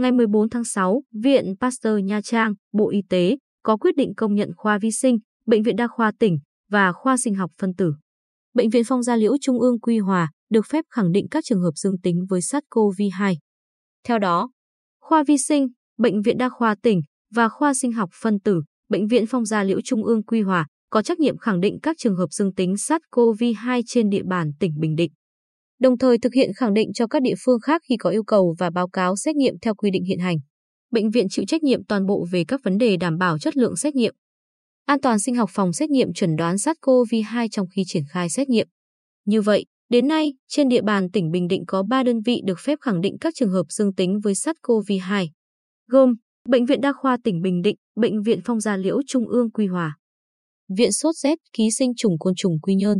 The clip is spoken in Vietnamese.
ngày 14 tháng 6, Viện Pasteur Nha Trang, Bộ Y tế có quyết định công nhận khoa vi sinh, Bệnh viện Đa khoa tỉnh và khoa sinh học phân tử. Bệnh viện Phong Gia Liễu Trung ương Quy Hòa được phép khẳng định các trường hợp dương tính với SARS-CoV-2. Theo đó, khoa vi sinh, Bệnh viện Đa khoa tỉnh và khoa sinh học phân tử, Bệnh viện Phong Gia Liễu Trung ương Quy Hòa có trách nhiệm khẳng định các trường hợp dương tính SARS-CoV-2 trên địa bàn tỉnh Bình Định. Đồng thời thực hiện khẳng định cho các địa phương khác khi có yêu cầu và báo cáo xét nghiệm theo quy định hiện hành. Bệnh viện chịu trách nhiệm toàn bộ về các vấn đề đảm bảo chất lượng xét nghiệm, an toàn sinh học phòng xét nghiệm chuẩn đoán SARS-CoV-2 trong khi triển khai xét nghiệm. Như vậy, đến nay, trên địa bàn tỉnh Bình Định có 3 đơn vị được phép khẳng định các trường hợp dương tính với SARS-CoV-2, gồm Bệnh viện Đa khoa tỉnh Bình Định, Bệnh viện Phong Gia Liễu Trung ương Quy Hòa, Viện Sốt rét ký sinh trùng côn trùng Quy Nhơn.